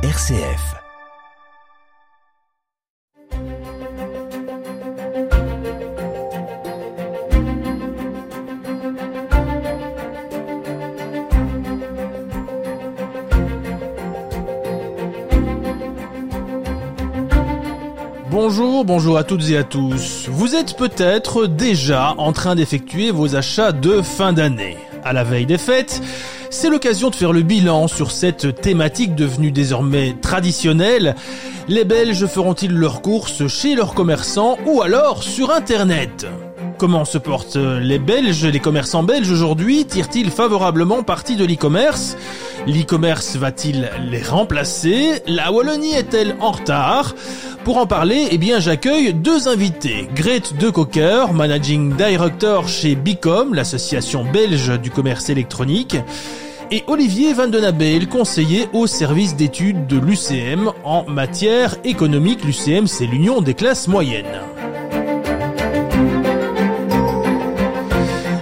RCF. Bonjour, bonjour à toutes et à tous. Vous êtes peut-être déjà en train d'effectuer vos achats de fin d'année. À la veille des fêtes, c'est l'occasion de faire le bilan sur cette thématique devenue désormais traditionnelle. Les Belges feront-ils leurs courses chez leurs commerçants ou alors sur Internet? Comment se portent les Belges, les commerçants belges aujourd'hui? Tirent-ils favorablement parti de l'e-commerce? L'e-commerce va-t-il les remplacer? La Wallonie est-elle en retard? Pour en parler, eh bien, j'accueille deux invités. Grete De Cocker, Managing Director chez Bicom, l'association belge du commerce électronique, et Olivier Van den Abel, conseiller au service d'études de l'UCM en matière économique. L'UCM, c'est l'Union des classes moyennes.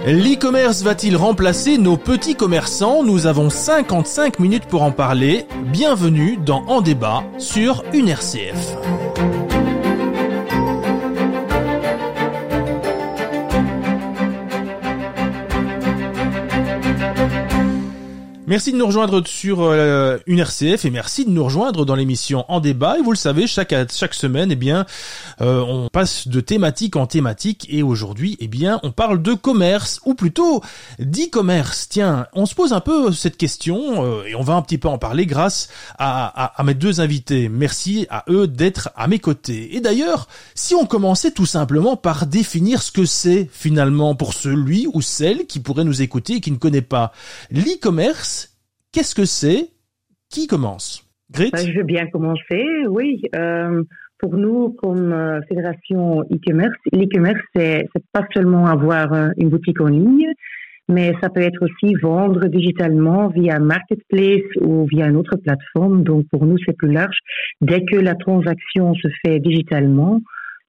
L'e-commerce va-t-il remplacer nos petits commerçants? Nous avons 55 minutes pour en parler. Bienvenue dans En débat sur une RCF. Merci de nous rejoindre sur euh, une RCF et merci de nous rejoindre dans l'émission En débat. Et vous le savez, chaque chaque semaine, eh bien, euh, on passe de thématique en thématique et aujourd'hui, eh bien, on parle de commerce ou plutôt d'e-commerce. Tiens, on se pose un peu cette question euh, et on va un petit peu en parler grâce à, à, à mes deux invités. Merci à eux d'être à mes côtés. Et d'ailleurs, si on commençait tout simplement par définir ce que c'est finalement pour celui ou celle qui pourrait nous écouter et qui ne connaît pas l'e-commerce Qu'est-ce que c'est? Qui commence? Grit? Je veux bien commencer, oui. Euh, pour nous, comme euh, fédération e-commerce, l'e-commerce, c'est, pas seulement avoir euh, une boutique en ligne, mais ça peut être aussi vendre digitalement via marketplace ou via une autre plateforme. Donc pour nous, c'est plus large. Dès que la transaction se fait digitalement,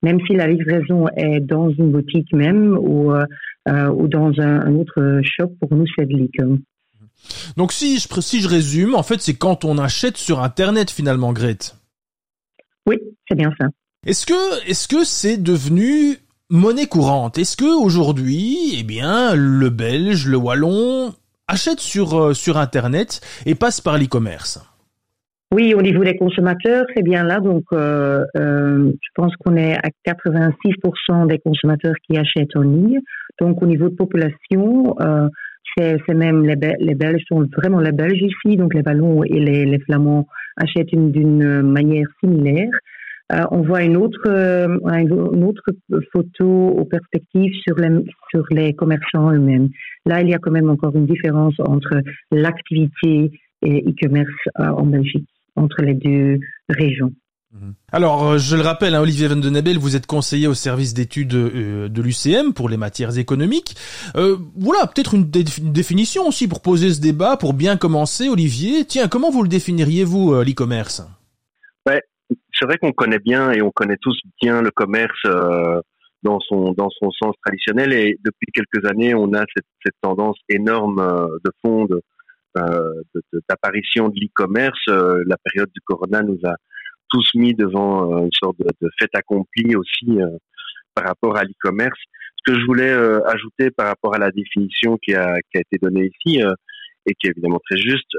même si la livraison est dans une boutique même ou, ou dans un, autre shop, pour nous, c'est de l'e-commerce. Donc si je, si je résume, en fait, c'est quand on achète sur Internet finalement, Grete. Oui, c'est bien ça. Est-ce que est-ce que c'est devenu monnaie courante? Est-ce que aujourd'hui, eh bien, le Belge, le Wallon achète sur euh, sur Internet et passe par l'e-commerce? Oui, au niveau des consommateurs, c'est bien là. Donc, euh, euh, je pense qu'on est à 86% des consommateurs qui achètent en ligne. Donc, au niveau de population, c'est même les, Belges sont vraiment les Belges ici, donc les Ballons et les, les Flamands achètent d'une manière similaire. Euh, on voit une autre, euh, une autre photo aux perspectives sur les, sur les commerçants eux-mêmes. Là, il y a quand même encore une différence entre l'activité et e-commerce euh, en Belgique, entre les deux régions. Mhm. Alors, euh, je le rappelle, hein, Olivier Van vous êtes conseiller au service d'études euh, de l'UCM pour les matières économiques. Euh, voilà, peut-être une, définition aussi pour poser ce débat, pour bien commencer, Olivier. Tiens, comment vous le définiriez, vous, euh, l'e-commerce? Ouais, C'est vrai qu'on connaît bien et on connaît tous bien le commerce dans, son, dans son sens traditionnel et depuis quelques années, on a cette, cette tendance énorme de fond d'apparition de, de l'e-commerce. la période du corona nous a tous mis devant euh, une sorte de, fait accompli aussi euh, par rapport à l'e-commerce. Ce que je voulais euh, ajouter par rapport à la définition qui a, été donnée ici et qui est évidemment très juste,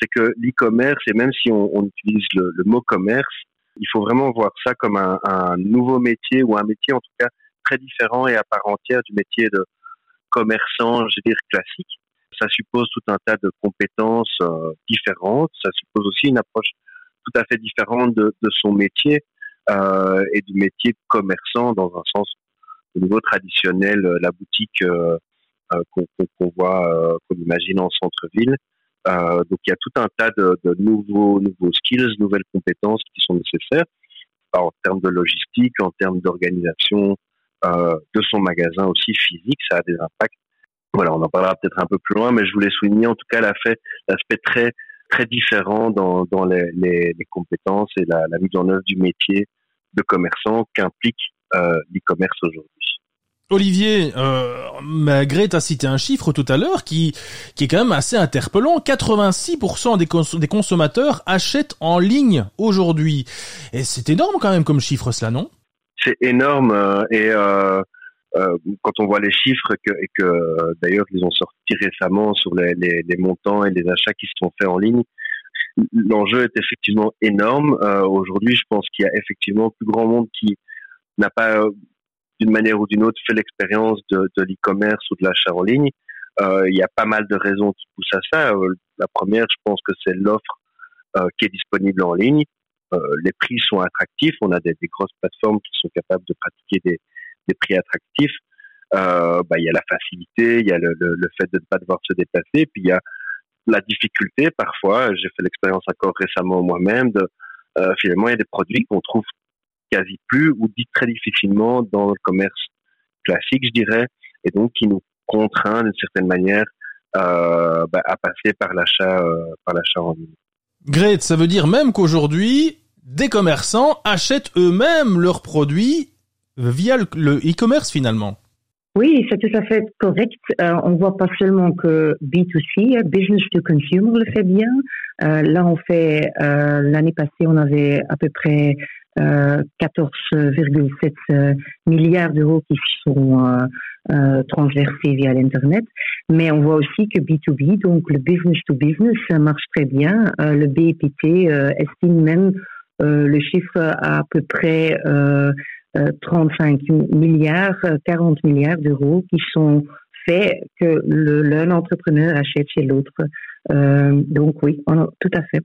c'est que l'e-commerce, et même si on, utilise le, mot commerce, il faut vraiment voir ça comme un, nouveau métier ou un métier en tout cas très différent et à part entière du métier de commerçant, je veux dire, classique. Ça suppose tout un tas de compétences différentes. Ça suppose aussi une approche tout à fait différente de, son métier euh, et du métier de commerçant dans un sens au niveau traditionnel, euh, la boutique euh, qu'on qu voit, qu'on imagine en centre-ville. Donc il y a tout un tas de, de, nouveaux, nouveaux skills, nouvelles compétences qui sont nécessaires en termes de logistique, en termes d'organisation de son magasin aussi physique, ça a des impacts. Voilà, on en parlera peut-être un peu plus loin, mais je voulais souligner en tout cas l'aspect très très différent dans, dans les, les, les, compétences et la, la, mise en œuvre du métier de commerçant qu'implique euh, l'e-commerce aujourd'hui. Olivier, euh, Grete a cité un chiffre tout à l'heure qui, qui est quand même assez interpellant. 86% des, des consommateurs achètent en ligne aujourd'hui. Et c'est énorme quand même comme chiffre cela, non? C'est énorme euh, et euh, euh, quand on voit les chiffres et que d'ailleurs ils ont sorti récemment sur les, montants et les achats qui se sont faits en ligne, l'enjeu est effectivement énorme. Euh, aujourd'hui, je pense qu'il y a effectivement plus grand monde qui n'a pas d'une manière ou d'une autre fait l'expérience de, l'e-commerce ou de l'achat en ligne. Euh, il y a pas mal de raisons qui poussent à ça. La première, je pense que c'est l'offre qui est disponible en ligne. Les prix sont attractifs. On a des, grosses plateformes qui sont capables de pratiquer des, des prix attractifs. Euh, bah, il y a la facilité, il y a le, fait de ne pas devoir se déplacer, puis il y a la difficulté parfois. J'ai fait l'expérience encore récemment moi-même de finalement il y a des produits qu'on trouve quasi plus ou dit très difficilement dans le commerce classique, je dirais, et donc qui nous contraint d'une certaine manière euh, bah, à passer par l'achat euh, par l'achat en ligne. Great, ça veut dire même qu'aujourd'hui, des commerçants achètent eux-mêmes leurs produits via le e-commerce finalement. Oui, c'est tout à fait correct. Euh, on voit pas seulement que B2C, business to consumer le fait bien. Euh, là, on fait euh, l'année passée, on avait à peu près 14,7 euh, milliards d'euros qui sont transversés via l'Internet. Mais on voit aussi que B2B, donc le business to business, marche très bien. le BPT estime même le chiffre à peu près 35 milliards, 40 milliards d'euros qui sont faits que l'un entrepreneur achète chez l'autre. donc oui, tout à fait.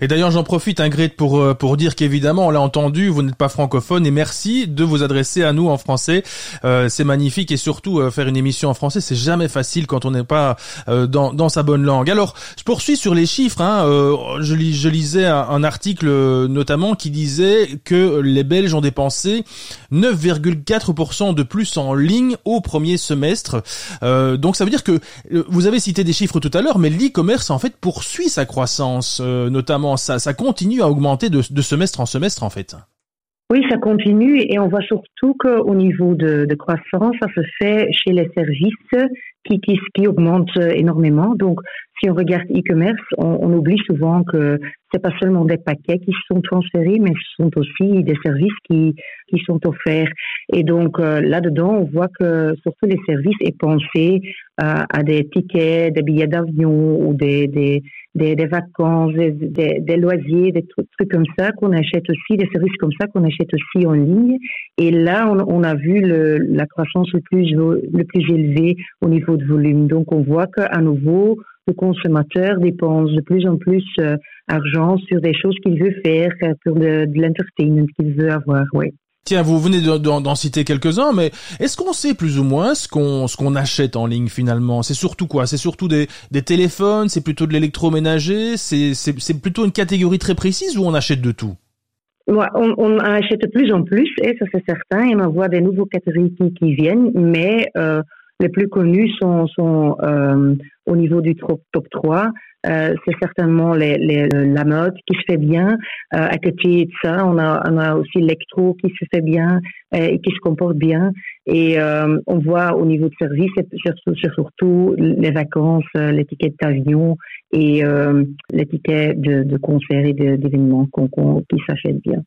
Et d'ailleurs, j'en profite, Ingrid, pour euh, pour dire qu'évidemment, on l'a entendu, vous n'êtes pas francophone et merci de vous adresser à nous en français. Euh, c'est magnifique et surtout euh, faire une émission en français, c'est jamais facile quand on n'est pas euh, dans dans sa bonne langue. Alors, je poursuis sur les chiffres. Hein, je, lis, je lisais un, article notamment qui disait que les Belges ont dépensé 9,4% de plus en ligne au premier semestre. donc, ça veut dire que vous avez cité des chiffres tout à l'heure, mais l'e-commerce en fait poursuit sa croissance ça, ça continue à augmenter de, semestre en semestre en fait. Oui, ça continue et on voit surtout qu'au niveau de, croissance, ça se fait chez les services qui, qui, qui augmentent énormément. Donc, si on regarde e-commerce, on, oublie souvent que c'est pas seulement des paquets qui sont transférés, mais ce sont aussi des services qui, qui sont offerts. Et donc euh, là-dedans, on voit que surtout les services est pensé euh, à des tickets, des billets d'avion ou des, des, des, des vacances, des, des, des, loisirs, des trucs, comme ça qu'on achète aussi, des services comme ça qu'on achète aussi en ligne. Et là, on, on a vu le, la croissance le plus, le plus élevée au niveau de volume. Donc on voit qu'à nouveau, le consommateur dépense de plus en plus euh, argent sur des choses qu'il veut faire, pour de, de l'entertainment qu'il veut avoir, oui. Tiens, vous venez d'en citer quelques-uns, mais est-ce qu'on sait plus ou moins ce qu'on ce qu'on achète en ligne finalement? C'est surtout quoi? C'est surtout des, des téléphones, c'est plutôt de l'électroménager, c'est plutôt une catégorie très précise ou on achète de tout? Ouais, on, on, achète de plus en plus, et ça c'est certain, et on voit des nouveaux catégories qui, qui viennent, mais euh, les plus connus sont, sont euh, au niveau du top, top 3. Euh, c'est certainement les, les, la mode qui se fait bien. Euh, à côté de ça, on a, on a aussi l'électro qui se fait bien euh, et qui se comporte bien. Et euh, on voit au niveau de service, surtout, surtout les vacances, euh, les tickets d'avion et les tickets de, de concerts et d'événements qui s'achètent bien.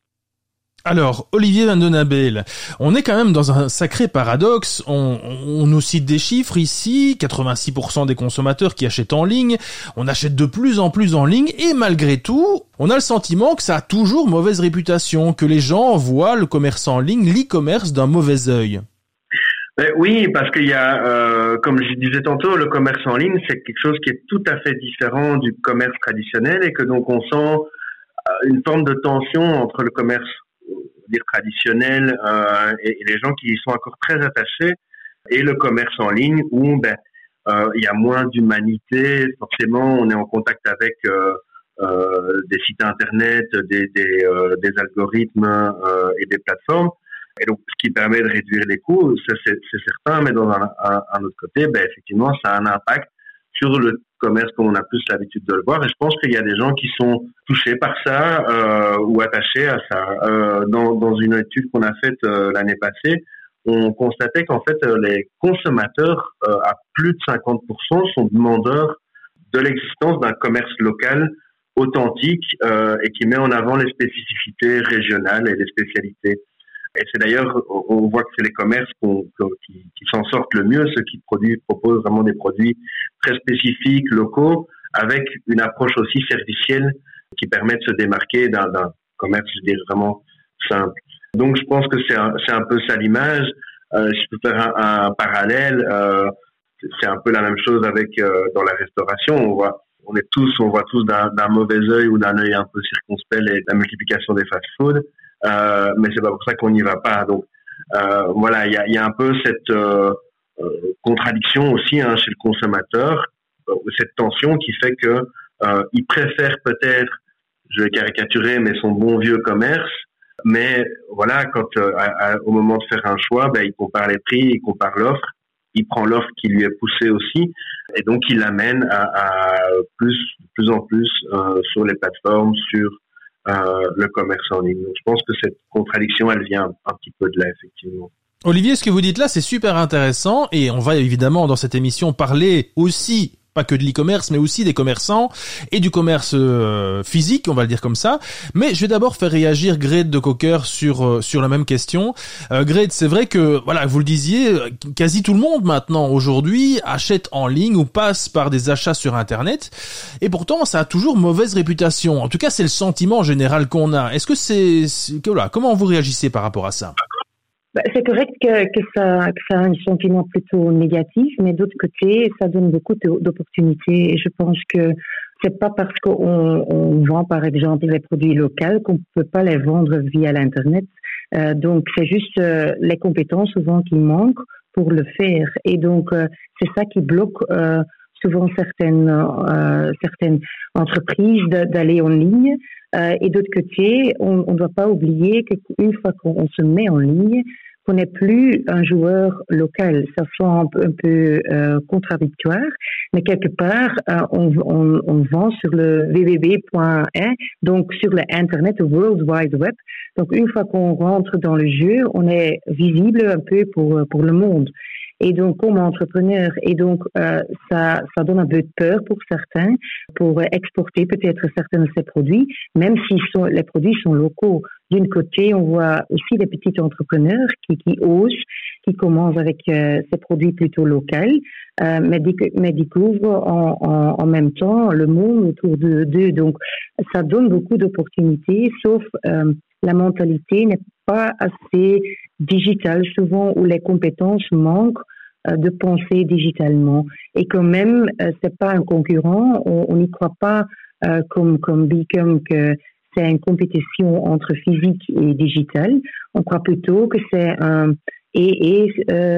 Alors, Olivier Van Den on est quand même dans un sacré paradoxe. On, nous cite des chiffres ici, 86% des consommateurs qui achètent en ligne, on achète de plus en plus en ligne, et malgré tout, on a le sentiment que ça a toujours mauvaise réputation, que les gens voient le commerce en ligne, l'e-commerce d'un mauvais œil. Oui, parce qu'il y a, euh, comme je disais tantôt, le commerce en ligne, c'est quelque chose qui est tout à fait différent du commerce traditionnel et que donc on sent euh, une forme de tension entre le commerce dire traditionnel euh, et, les gens qui y sont encore très attachés et le commerce en ligne où ben euh, il y a moins d'humanité. Forcément on est en contact avec euh, des sites internet des, des, algorithmes et des plateformes. Et donc ce qui permet de réduire les coûts c'est certain mais dans un, un, autre côté ben effectivement ça a un impact sur le commerce comme on a plus l'habitude de le voir. Et je pense qu'il y a des gens qui sont touchés par ça euh, ou attachés à ça. Euh, dans, dans une étude qu'on a faite euh, l'année passée, on constatait qu'en fait, les consommateurs, à plus de 50%, sont demandeurs de l'existence d'un commerce local authentique et qui met en avant les spécificités régionales et les spécialités. Et c'est d'ailleurs, on voit que c'est les commerces qui, s'en sortent le mieux, ceux qui produisent, proposent vraiment des produits très spécifiques, locaux, avec une approche aussi servicielle qui permet de se démarquer d'un commerce, je dirais, vraiment simple. Donc, je pense que c'est un, peu ça l'image. Euh, je peux faire un, un parallèle. Euh, c'est un peu la même chose avec euh, dans la restauration. On voit, on est tous, on voit tous d'un mauvais œil ou d'un œil un peu circonspect la multiplication des fast-foods. Euh, mais c'est pas pour ça qu'on n'y va pas. Donc euh, voilà, il y a, y a, un peu cette euh, euh, contradiction aussi hein, chez le consommateur, cette tension qui fait que il préfère peut-être, je vais caricaturer, mais son bon vieux commerce. Mais voilà, quand au moment de faire un choix, ben, il compare les prix, il compare l'offre, il prend l'offre qui lui est poussée aussi, et donc il l'amène à, à, plus, plus en plus euh, sur les plateformes, sur euh, le commerce en ligne. je pense que cette contradiction, elle vient un petit peu de là, effectivement. Olivier, ce que vous dites là, c'est super intéressant et on va évidemment dans cette émission parler aussi pas que de l'e-commerce, mais aussi des commerçants et du commerce euh, physique, on va le dire comme ça. Mais je vais d'abord faire réagir Grete de Cocker sur euh, sur la même question. Euh, c'est vrai que voilà, vous le disiez, quasi tout le monde maintenant aujourd'hui achète en ligne ou passe par des achats sur Internet, et pourtant ça a toujours mauvaise réputation. En tout cas, c'est le sentiment général qu'on a. Est-ce que c'est voilà, comment vous réagissez par rapport à ça? C'est correct que, que, ça, que ça a un sentiment plutôt négatif, mais d'autre côté, ça donne beaucoup d'opportunités. Et je pense que c'est pas parce qu'on on vend, par exemple, des produits locaux qu'on peut pas les vendre via l'Internet. Euh, donc, c'est juste euh, les compétences souvent qui manquent pour le faire. Et donc, euh, c'est ça qui bloque euh, souvent certaines, certaines entreprises d'aller en ligne. et d'autre côté, on ne doit pas oublier qu'une fois qu'on se met en ligne, qu'on n'est plus un joueur local. Ça sent un peu, euh, contradictoire, mais quelque part, euh, on, vend sur le www.1, donc sur le Internet, World Wide Web. Donc une fois qu'on rentre dans le jeu, on est visible un peu pour, pour le monde et donc comme entrepreneur. Et donc euh, ça, ça donne un peu de peur pour certains pour exporter peut-être certains de ces produits, même si les produits sont locaux. D'une côté, on voit aussi des petits entrepreneurs qui, qui osent, qui commencent avec euh, ces produits plutôt locaux, euh, mais, découvrent en, en, en, même temps le monde autour d'eux. Donc ça donne beaucoup d'opportunités, sauf euh, la mentalité n'est pas assez digitale souvent où les compétences manquent euh, de penser digitalement. Et quand même, euh, c'est pas un concurrent. On n'y croit pas euh, comme comme que c'est une compétition entre physique et digital. On croit plutôt que c'est un et, et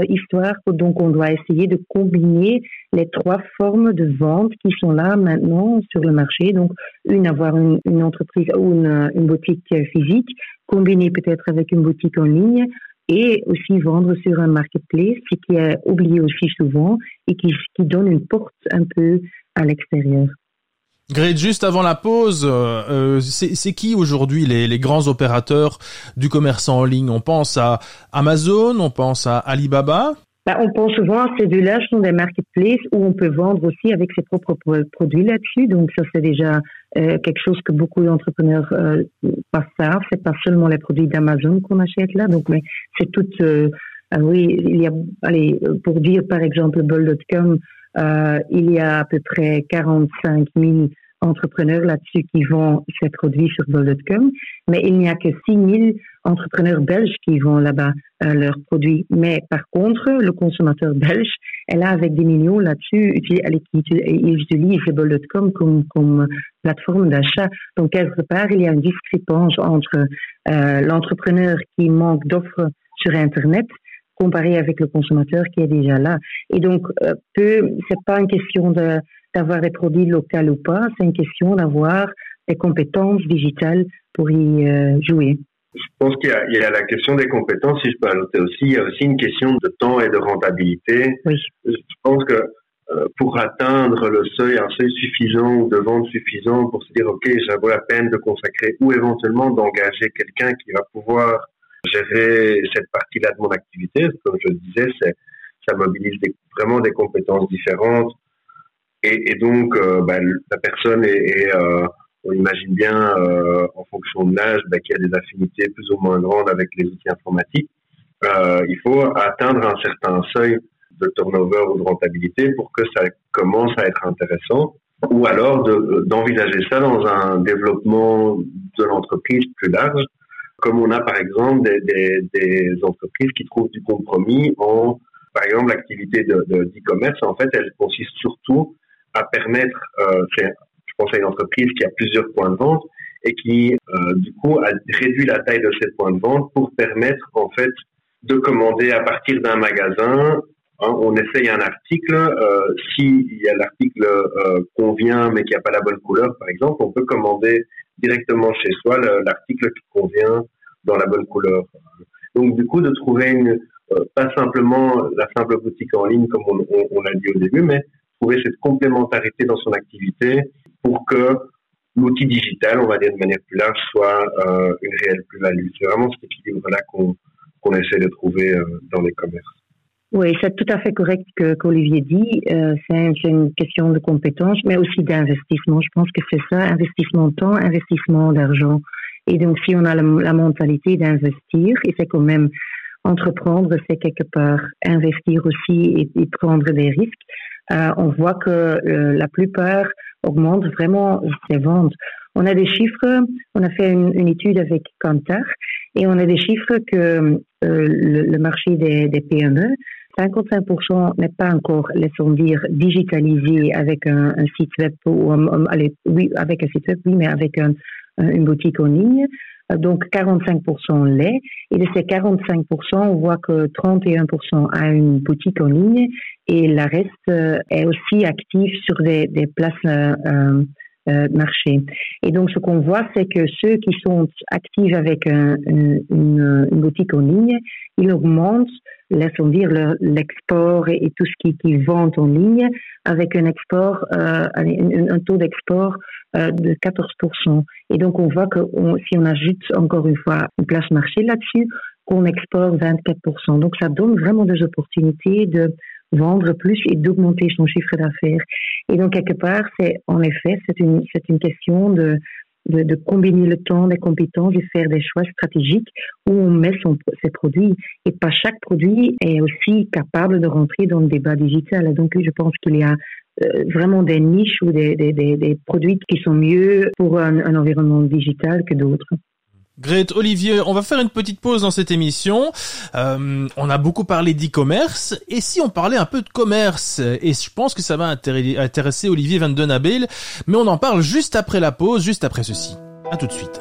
histoire donc on doit essayer de combiner les trois formes de vente qui sont là maintenant sur le marché. Donc une avoir une, une entreprise ou une, une boutique physique combinée peut-être avec une boutique en ligne et aussi vendre sur un marketplace, ce qui est oublié aussi souvent et qui, qui donne une porte un peu à l'extérieur. Greg, juste avant la pause, euh, euh c'est qui aujourd'hui les, les, grands opérateurs du commerce en ligne? On pense à Amazon, on pense à Alibaba? Bah, on pense souvent à ces deux-là sont des marketplaces où on peut vendre aussi avec ses propres produits là-dessus. Donc ça c'est déjà euh, quelque chose que beaucoup d'entrepreneurs euh, pas savent. C'est pas seulement les produits d'Amazon qu'on achète là. Donc mais c'est tout. Euh, ah oui, il y a allez pour dire par exemple Bol.com, euh, il y a à peu près 45 000 entrepreneurs là-dessus qui ces produits sur Bol.com, mais il n'y a que 6 000 entrepreneurs belges qui vendent là-bas euh, leurs produits. Mais par contre, le consommateur belge est là avec des millions là-dessus, il utilise Bol.com comme, comme plateforme d'achat. Donc, quelque part, il y a une discrépance entre euh, l'entrepreneur qui manque d'offres sur Internet comparé avec le consommateur qui est déjà là. Et donc, euh, c'est pas une question de d'avoir des produits locaux ou pas, c'est une question d'avoir des compétences digitales pour y euh, jouer. Je pense qu'il y, y, a la question des compétences, si je peux ajouter aussi, il y a aussi une question de temps et de rentabilité. Oui. Je pense que euh, pour atteindre le seuil, un seuil suffisant ou de vente suffisant pour se dire, OK, ça vaut la peine de consacrer ou éventuellement d'engager quelqu'un qui va pouvoir gérer cette partie-là de mon activité. Comme je le disais, ça mobilise vraiment des compétences différentes. Et, et donc, euh, bah, la personne est, euh, on imagine bien, euh, en fonction de l'âge, bah, qu'il y a des affinités plus ou moins grandes avec les outils informatiques. il faut atteindre un certain seuil de turnover ou de rentabilité pour que ça commence à être intéressant ou alors d'envisager ça dans un développement de l'entreprise plus large, comme on a par exemple des, des, des, entreprises qui trouvent du compromis en, par exemple, l'activité d'e-commerce, en fait, elle consiste surtout à permettre, euh, je pense à une entreprise qui a plusieurs points de vente et qui, euh, du coup, a réduit la taille de ces points de vente pour permettre, en fait, de commander à partir d'un magasin Hein, on essaye un article, euh, si l'article euh, convient mais qu'il n'y a pas la bonne couleur, par exemple, on peut commander directement chez soi l'article qui convient dans la bonne couleur. Donc du coup, de trouver une, euh, pas simplement la simple boutique en ligne comme on, on, l'a dit au début, mais trouver cette complémentarité dans son activité pour que l'outil digital, on va dire de manière plus large, soit euh, une réelle plus-value. C'est vraiment cet équilibre-là qu'on qu'on essaie de trouver euh, dans les commerces. Oui, c'est tout à fait correct qu'Olivier dit. Euh, c'est une question de compétence, mais aussi d'investissement. Je pense que c'est ça, investissement de temps, investissement d'argent. Et donc, si on a la, mentalité d'investir, et c'est quand même entreprendre, c'est quelque part investir aussi et, prendre des risques, euh, on voit que euh, la plupart augmentent vraiment ses ventes. On a des chiffres, on a fait une, une étude avec Kantar et on a des chiffres que euh, le, le, marché des, des PME 55% n'est pas encore, laissons dire, digitalisé avec un, un site web ou allez, oui, avec un site web, oui, mais avec un, une boutique en ligne. Donc 45% l'est. Et de ces 45%, on voit que 31% a une boutique en ligne et la reste euh, est aussi active sur des, des places euh, euh, marché. Et donc, ce qu'on voit, c'est que ceux qui sont actifs avec un, une, une, boutique en ligne, ils augmentent, laissons dire, l'export et, tout ce qui, qui vend en ligne avec un export, euh, un, taux d'export euh, de 14%. Et donc, on voit que si on ajoute encore une fois une place marché là-dessus, qu'on exporte 24%. Donc, ça donne vraiment des opportunités de vendre plus et d'augmenter son chiffre d'affaires. Et donc, quelque part, c'est, en effet, c'est une, c'est une question de, de, de, combiner le temps, des compétences, de faire des choix stratégiques où on met son, ses produits. Et pas chaque produit est aussi capable de rentrer dans le débat digital. Donc, je pense qu'il y a euh, vraiment des niches ou des, des, des, des, produits qui sont mieux pour un environnement digital que d'autres. Great, Olivier, on va faire une petite pause dans cette émission. Euh, on a beaucoup parlé d'e-commerce, et si on parlait un peu de commerce? Et je pense que ça va intéresser Olivier Van Den Abel, mais on en parle juste après la pause, juste après ceci. À tout de suite.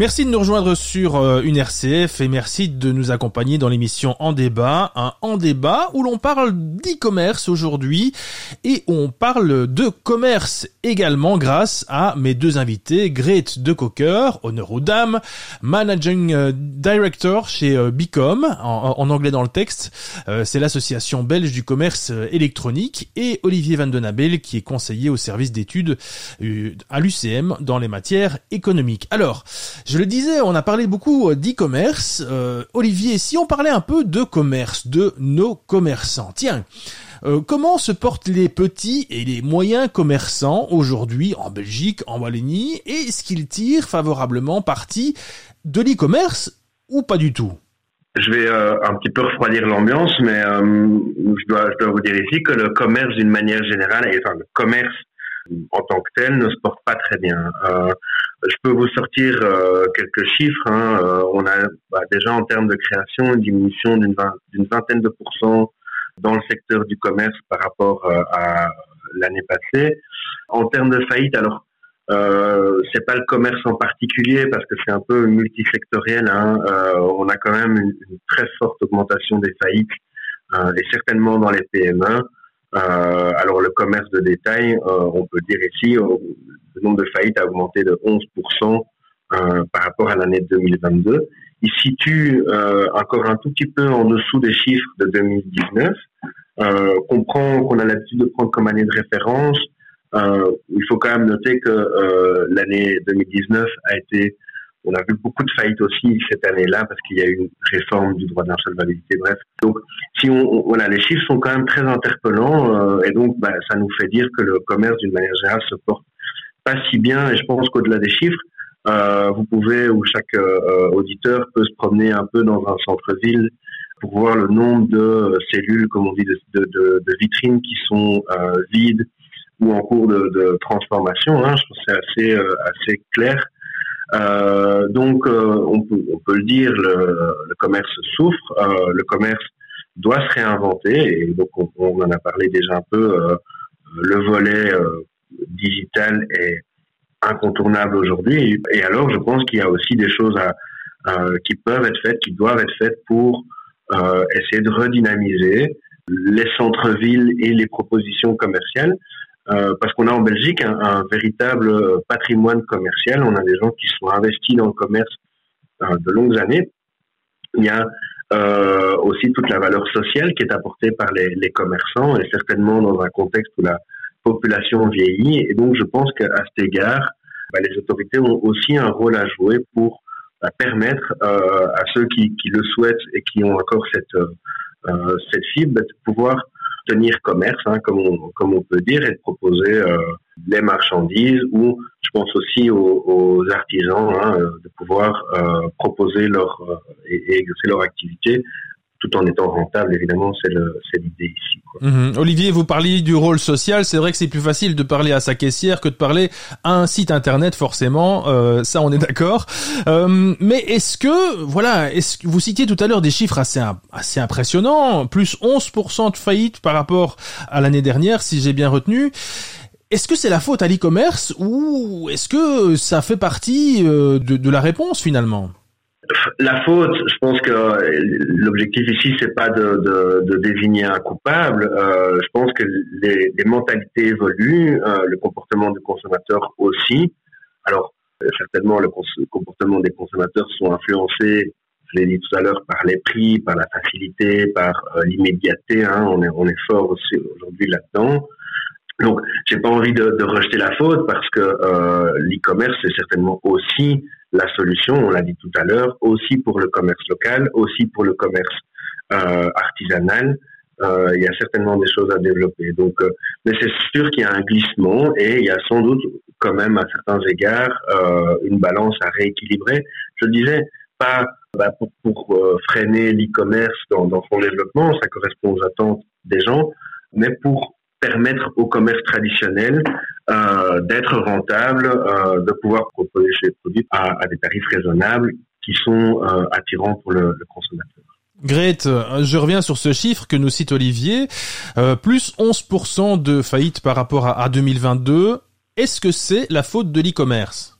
Merci de nous rejoindre sur euh, une RCF et merci de nous accompagner dans l'émission En débat, un En débat où l'on parle d'e-commerce aujourd'hui et on parle de commerce également grâce à mes deux invités, Grete de Cocker, honneur aux dames, Managing euh, Director chez euh, Bicom, en, anglais dans le texte, c'est l'association belge du commerce électronique, et Olivier Van Den Abel qui est conseiller au service d'études à l'UCM dans les matières économiques. Alors, je le disais, on a parlé beaucoup euh, d'e-commerce. Euh, Olivier, si on parlait un peu de commerce, de nos commerçants. Tiens, euh, comment se portent les petits et les moyens commerçants aujourd'hui en Belgique, en Wallonie Est-ce qu'ils tirent favorablement parti de l'e-commerce ou pas du tout? Je vais un petit peu refroidir l'ambiance, mais je, dois, je dois vous dire ici que le commerce, d'une manière générale, enfin le commerce en tant que tel ne se porte pas très bien. Euh, je peux vous sortir euh, quelques chiffres. Hein. Euh, on a bah, déjà en termes de création une diminution d'une vingtaine de pourcents dans le secteur du commerce par rapport à l'année passée. En termes de faillite, alors euh, c'est pas le commerce en particulier parce que c'est un peu multisectoriel. Hein. on a quand même une, très forte augmentation des faillites et certainement dans les PME. Euh, alors le commerce de détail, euh, on peut dire ici, euh, le nombre de faillites a augmenté de 11% par rapport à l'année 2022. Il situe encore un tout petit peu en dessous des chiffres de 2019. Euh, comprend qu'on a l'habitude de prendre comme année de référence. il faut quand même noter que l'année 2019 a été on a vu beaucoup de faillites aussi cette année-là parce qu'il y a eu une réforme du droit d'insolvabilité. Bref, donc si on, voilà, les chiffres sont quand même très interpellants euh, et donc bah, ça nous fait dire que le commerce d'une manière générale se porte pas si bien. Et je pense qu'au-delà des chiffres, euh, vous pouvez ou chaque euh, auditeur peut se promener un peu dans un centre-ville pour voir le nombre de cellules, comme on dit, de, de, de vitrines qui sont vides ou en cours de, de transformation. Hein. Je pense que c'est assez assez clair. Euh, donc, euh, on peut, on, peut, le dire, le, le commerce souffre, euh, le commerce doit se réinventer, et donc on, on en a parlé déjà un peu, euh, le volet digital est incontournable aujourd'hui, et alors je pense qu'il y a aussi des choses à, qui peuvent être faites, qui doivent être faites pour essayer de redynamiser les centres-villes et les propositions commerciales. Euh, parce qu'on a en Belgique un, véritable patrimoine commercial. On a des gens qui sont investis dans le commerce euh, de longues années. Il y a euh, aussi toute la valeur sociale qui est apportée par les, les, commerçants et certainement dans un contexte où la population vieillit. Et donc je pense qu'à cet égard, bah, les autorités ont aussi un rôle à jouer pour bah, permettre euh, à ceux qui, qui, le souhaitent et qui ont encore cette, euh, cette fibre bah, de pouvoir tenir commerce, hein, comme, on, comme on peut dire, et de proposer euh, les marchandises ou je pense aussi aux, aux artisans hein, de pouvoir euh, proposer leur et, et, exercer leur activité tout en étant rentable, évidemment, c'est l'idée ici. Quoi. Mhm. Olivier, vous parliez du rôle social. C'est vrai que c'est plus facile de parler à sa caissière que de parler à un site internet, forcément. Euh, ça, on est d'accord. Euh, mais est-ce que, voilà, est-ce que vous citiez tout à l'heure des chiffres assez assez impressionnants, plus 11% de faillite par rapport à l'année dernière, si j'ai bien retenu. Est-ce que c'est la faute à l'e-commerce ou est-ce que ça fait partie euh, de, de la réponse finalement? La faute, je pense que l'objectif ici, c'est pas de, de, de, désigner un coupable. Euh, je pense que les, les mentalités évoluent, euh, le comportement du consommateur aussi. Alors, certainement, le comportement des consommateurs sont influencés, je l'ai dit tout à l'heure, par les prix, par la facilité, par euh, l'immédiateté. Hein, on, est, on est fort aussi aujourd'hui là-dedans. Donc, j'ai pas envie de, de, rejeter la faute parce que euh, l'e-commerce, c'est certainement aussi la solution, on l'a dit tout à l'heure, aussi pour le commerce local, aussi pour le commerce euh, artisanal. Euh, il y a certainement des choses à développer. Donc, euh, mais c'est sûr qu'il y a un glissement et il y a sans doute quand même à certains égards euh, une balance à rééquilibrer. Je disais pas bah, pour, pour euh, freiner l'e-commerce dans, dans son développement, ça correspond aux attentes des gens, mais pour permettre au commerce traditionnel euh, d'être rentable, euh, de pouvoir proposer ses produits à, des tarifs raisonnables qui sont euh, attirants pour le, consommateur. Grete, je reviens sur ce chiffre que nous cite Olivier, plus 11% de faillite par rapport à, à 2022. Est-ce que c'est la faute de l'e-commerce?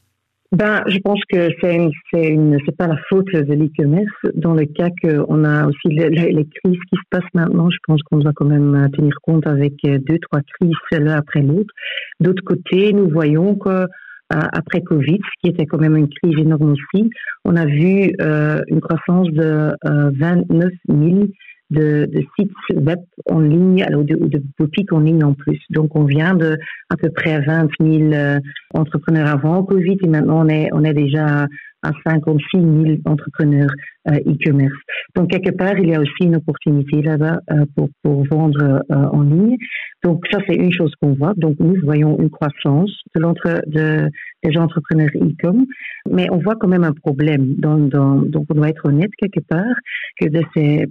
Ben, je pense que c'est une, c'est une, c'est pas la faute de l'e-commerce. Dans le cas qu'on a aussi les, les, crises qui se passent maintenant, je pense qu'on doit quand même tenir compte avec deux, trois crises l'un après l'autre. D'autre côté, nous voyons que après Covid, ce qui était quand même une crise énorme aussi, on a vu euh, une croissance de euh, 29 000 de, de, sites web en ligne ou de, de, boutiques en ligne en plus. Donc on vient de à peu près 20 000 euh, entrepreneurs avant Covid et maintenant on est, on est déjà à 56 000 entrepreneurs euh, e-commerce. Donc quelque part, il y a aussi une opportunité là-bas euh, pour, pour vendre euh, en ligne. Donc ça, c'est une chose qu'on voit. Donc nous voyons une croissance de l'entre de, des entrepreneurs e-com, mais on voit quand même un problème. Dans, dans, donc on doit être honnête quelque part que de ces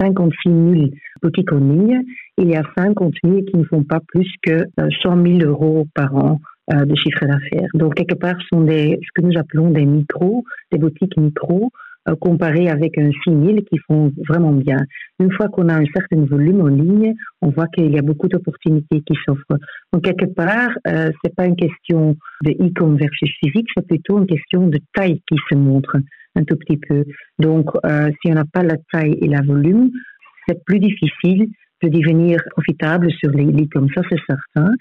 56 000 boutiques en ligne, il y a 50 000 qui ne font pas plus que 100 000 euros par an euh, de chiffre d'affaires. Donc, quelque part, ce sont des, ce que nous appelons des micros, des boutiques micros, euh, comparées avec un 6000 qui font vraiment bien. Une fois qu'on a un certain volume en ligne, on voit qu'il y a beaucoup d'opportunités qui s'offrent. Donc, quelque part, euh, c'est pas une question de e-com versus physique, c'est plutôt une question de taille qui se montre un tout petit peu. Donc, euh, si on n'a pas la taille et la volume, c'est plus difficile de devenir profitable sur les e-com, ça c'est certain.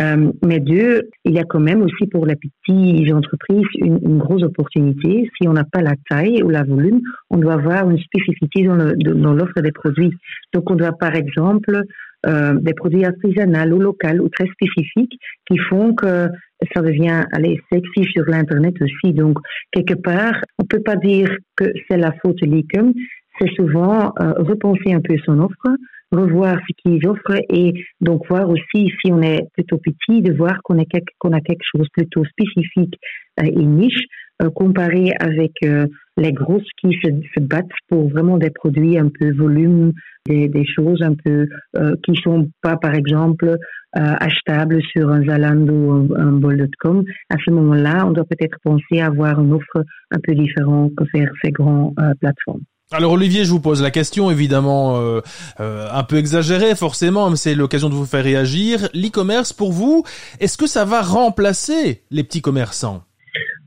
Euh, mais deux, il y a quand même aussi pour les petites entreprises une, une grosse opportunité. Si on n'a pas la taille ou la volume, on doit avoir une spécificité dans l'offre des produits. Donc on doit par exemple euh, des produits artisanaux ou locaux ou très spécifiques qui font que ça devient allez, sexy sur l'Internet aussi. Donc, quelque part, on peut pas dire que c'est la faute de l'e-com, c'est souvent euh, repenser un peu son offre, revoir ce qu'ils offrent et donc voir aussi si on est plutôt petit, de voir qu'on qu'on a quelque chose plutôt spécifique euh, et niche, euh, comparé avec euh, les grosses qui se, se, battent pour vraiment des produits un peu volume, des, des choses un peu euh, qui sont pas par exemple euh, achetables sur un Zalando ou un, un bol.com. À ce moment-là, on doit peut-être penser à avoir une offre un peu différente faire ces grandes plateformes. Alors Olivier, je vous pose la question, évidemment euh, euh, un peu exagérée forcément, mais c'est l'occasion de vous faire réagir. L'e-commerce, pour vous, est-ce que ça va remplacer les petits commerçants?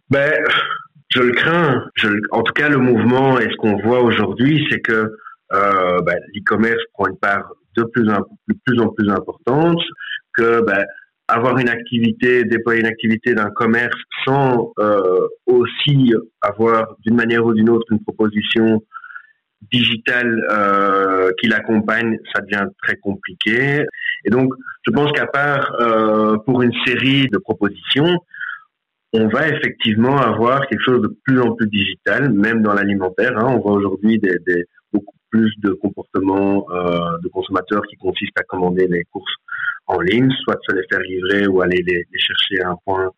Ben, je le crains. En tout cas, le mouvement et ce qu'on voit aujourd'hui, c'est que euh, ben, l'e-commerce prend une part de plus, en, plus en plus importante, que ben, avoir une activité, déployer une activité d'un commerce sans aussi avoir d'une manière ou d'une autre une proposition digital euh, qui l'accompagne, ça devient très compliqué. Et donc, je pense qu'à part euh, pour une série de propositions, on va effectivement avoir quelque chose de plus en plus digital, même dans l'alimentaire. Hein. On voit aujourd'hui des, des, beaucoup plus de comportements euh, de consommateurs qui consistent à commander les courses en ligne, soit se les faire livrer ou aller les, les chercher à un point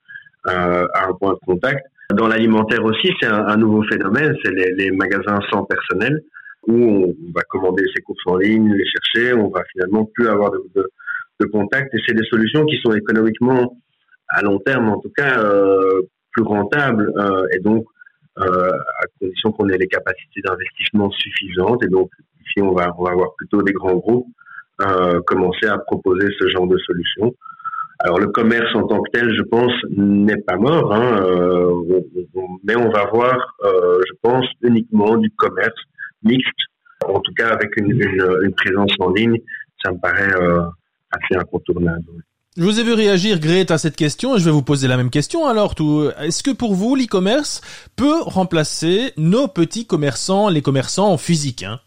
euh, à un point de contact. Dans l'alimentaire aussi, c'est un, nouveau phénomène, c'est les, magasins sans personnel où on va commander ses courses en ligne, les chercher, on va finalement plus avoir de, de, contact. Et c'est des solutions qui sont économiquement, à long terme en tout cas, euh, plus rentables euh, et donc euh, à condition qu'on ait les capacités d'investissement suffisantes. Et donc ici, on va, avoir plutôt des grands groupes commencer à proposer ce genre de solutions. Alors le commerce en tant que tel, je pense, n'est pas mort, hein, euh, mais on va voir, euh, je pense, uniquement du commerce mixte, en tout cas avec une, présence en ligne, ça me paraît euh, assez incontournable. Je vous ai vu réagir, Grete, à cette question et je vais vous poser la même question alors. Est-ce que pour vous, l'e-commerce peut remplacer nos petits commerçants, les commerçants en physique hein?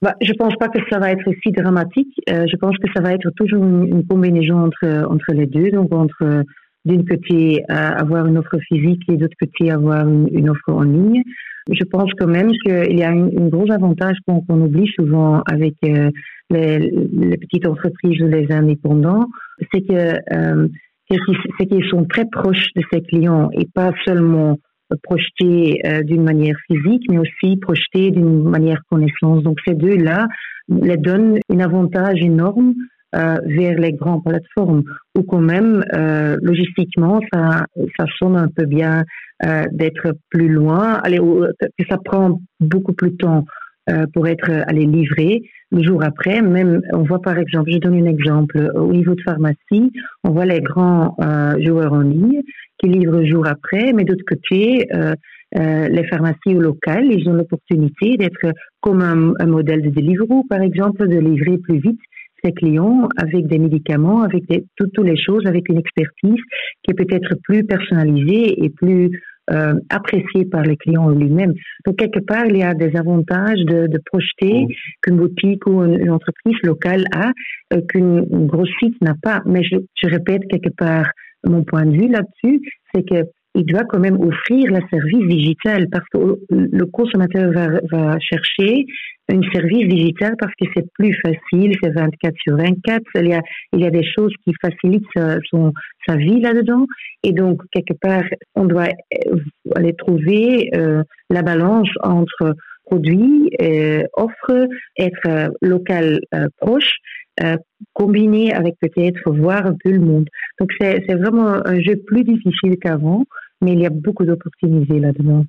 Bah, je pense pas que ça va être si dramatique. Euh, je pense que ça va être toujours une, combinaison entre, entre les deux. Donc, entre d'une côté euh, avoir une offre physique et d'autre côté avoir une, offre en ligne. Je pense quand même qu'il y a un gros avantage qu'on qu oublie souvent avec euh, les, les, petites entreprises ou les indépendants, c'est que euh, c'est qu'ils sont très proches de ses clients et pas seulement projetés euh, d'une manière physique, mais aussi projetés d'une manière connaissance. Donc ces deux-là les donnent un avantage énorme euh, vers les grandes plateformes, ou quand même, euh, logistiquement, ça, ça sonne un peu bien euh, d'être plus loin, allez, que ça prend beaucoup plus de temps euh, pour être allé livré. Le jour après, même, on voit par exemple, je donne un exemple, au niveau de pharmacie, on voit les grands euh, joueurs en ligne qui livrent jour après, mais d'autre côté, euh, euh, les pharmacies locales, ils ont l'opportunité d'être comme un, un, modèle de Deliveroo, par exemple, de livrer plus vite ses clients avec des médicaments, avec toutes les choses, avec une expertise qui est peut-être plus personnalisée et plus euh, apprécié par les clients lui-même. Donc quelque part, il y a des avantages de, de projeter mmh. qu'une boutique ou une, une, entreprise locale a, euh, qu'une grosse site n'a pas. Mais je, je, répète quelque part mon point de vue là-dessus, c'est que il doit quand même offrir le service digital parce que le consommateur va, chercher un service digital parce que c'est plus facile, c'est 24 sur 24, il y a, il y a des choses qui facilitent sa, son, sa vie là-dedans. Et donc quelque part on doit euh, aller trouver euh, la balance entre produit, euh, offre, être euh, local euh, proche, euh, combiné avec peut-être voir un peu le monde. Donc c'est vraiment un jeu plus difficile qu'avant, mais il y a beaucoup d'opportunités là-dedans.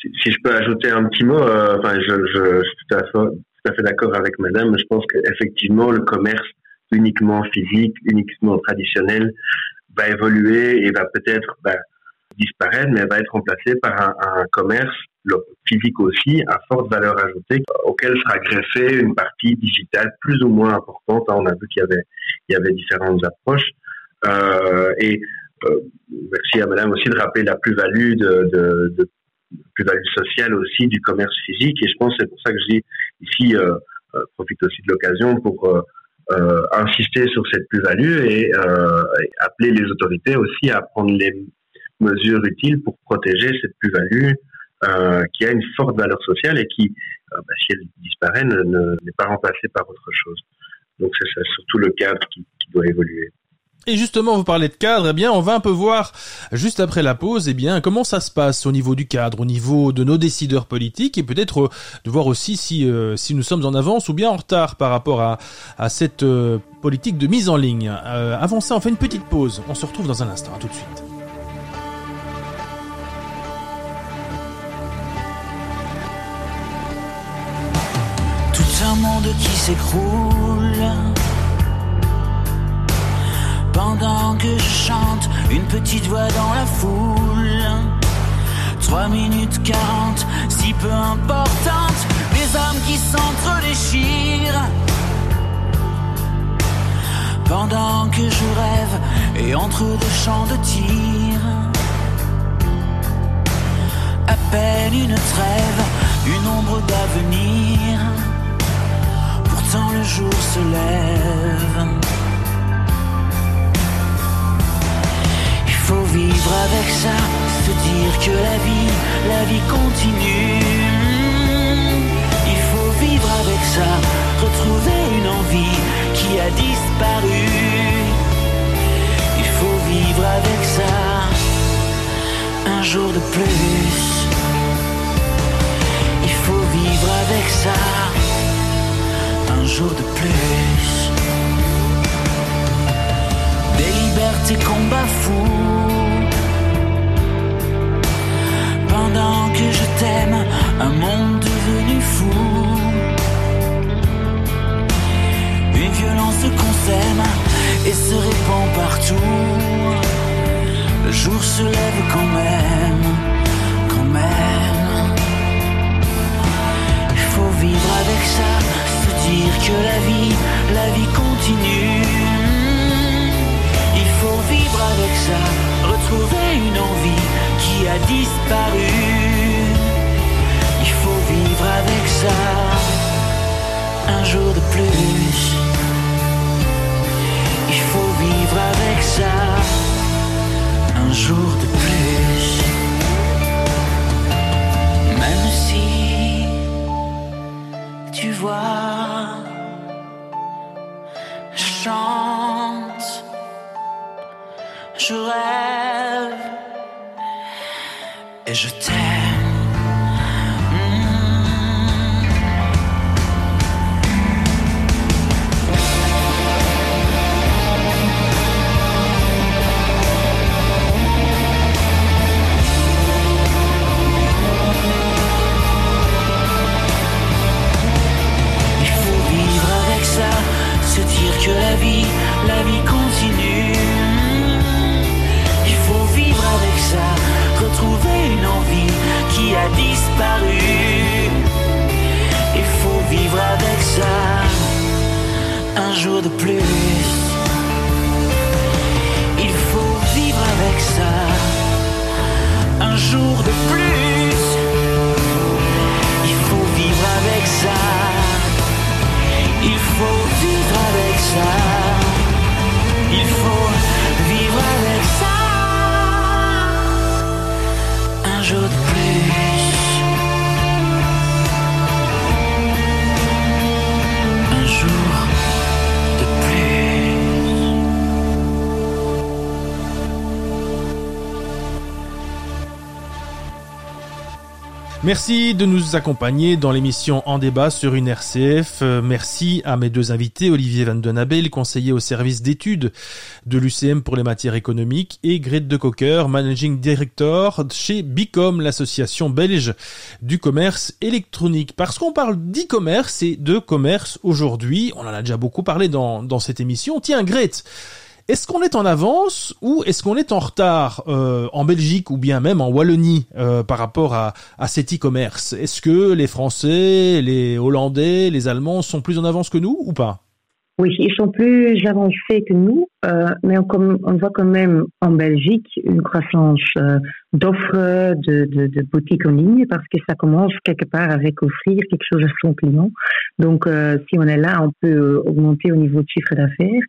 Si, je peux ajouter un petit mot, euh, enfin, je, suis tout à fait, d'accord avec Madame. Je pense qu'effectivement, le commerce uniquement physique, uniquement traditionnel, va évoluer et va peut-être bah, disparaître, mais va être remplacé par un, commerce physique aussi à forte valeur ajoutée auquel sera greffée une partie digitale plus ou moins importante. On a vu qu'il y avait, différentes approches. Euh, et merci à Madame aussi de rappeler la plus-value de, de, de plus-value sociale aussi du commerce physique. Et je pense c'est pour ça que je dis ici, euh, euh, profite aussi de l'occasion pour euh, euh, insister sur cette plus-value et, appeler les autorités aussi à prendre les mesures utiles pour protéger cette plus-value euh, qui a une forte valeur sociale et qui, euh, bah, si elle disparaît, n'est ne, n'est pas remplacée par autre chose. Donc c'est surtout le cadre qui, qui, doit évoluer. Et justement, vous parlez de cadre, eh bien, on va un peu voir, juste après la pause, eh bien, comment ça se passe au niveau du cadre, au niveau de nos décideurs politiques, et peut-être euh, de voir aussi si, euh, si nous sommes en avance ou bien en retard par rapport à, cette euh, politique de mise en ligne. Avant ça, on fait une petite pause. On se retrouve dans un instant. À tout de suite. Pendant que je chante une petite voix dans la foule. 3 minutes 40, si peu importante, des hommes qui s'entre-déchirent. Pendant que je rêve et entre deux champs de tir. À peine une trêve, une ombre d'avenir quand le jour se lève. Vivre avec ça, se dire que la vie, la vie continue. Il faut vivre avec ça, retrouver une envie qui a disparu. Il faut vivre avec ça, un jour de plus. Il faut vivre avec ça un jour de plus. Des libertés combat fou. Que je t'aime, un monde devenu fou. Une violence qu'on s'aime et se répand partout. Le jour se lève quand même, quand même. Il faut vivre avec ça dire que la vie, la vie continue. Il faut vivre avec ça, retrouver une envie qui a disparu. Il faut vivre avec ça, un jour de plus. Il faut vivre avec ça, et je t'aime. De nous accompagner dans l'émission En débat sur une RCF. Euh, merci à mes deux invités, Olivier Van Den Abel, conseiller au service d'études de l'UCM pour les matières économiques, et Grete de Cocker, managing director chez Bicom, l'association belge du commerce électronique. Parce qu'on parle d'e-commerce et de commerce aujourd'hui, on en a déjà beaucoup parlé dans, dans cette émission. Tiens, Grete, est-ce qu'on est en avance ou est-ce qu'on est en retard euh, en Belgique ou bien même en Wallonie euh, par rapport à, à cet e-commerce? Est-ce que les Français, les Hollandais, les Allemands sont plus en avance que nous ou pas? Oui, ils sont plus avancés que nous, euh, mais on, voit quand même en Belgique une croissance euh, d'offres de, boutiques en ligne parce que ça commence quelque part avec offrir quelque chose à son client. Donc, euh, si on est là, on peut augmenter au niveau de chiffre d'affaires.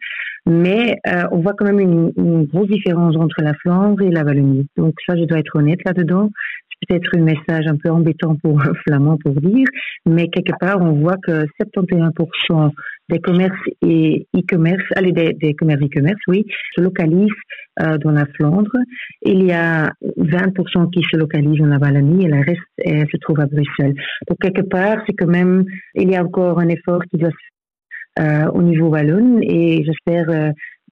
Mais on voit quand même une grosse différence entre la Flandre et la Wallonie. Donc ça, je dois être honnête là-dedans. C'est peut-être un message un peu embêtant pour un flamand pour dire, mais quelque part, on voit que 71% des commerces et e-commerce, allez, des, des commerces e-commerce, oui, se localisent euh, dans la Flandre. Il y a 20% qui se localisent dans la Wallonie et le reste euh, se trouve à Bruxelles. Donc quelque part, c'est quand même, il y a encore un effort qui doit se euh, au niveau wallon et j'espère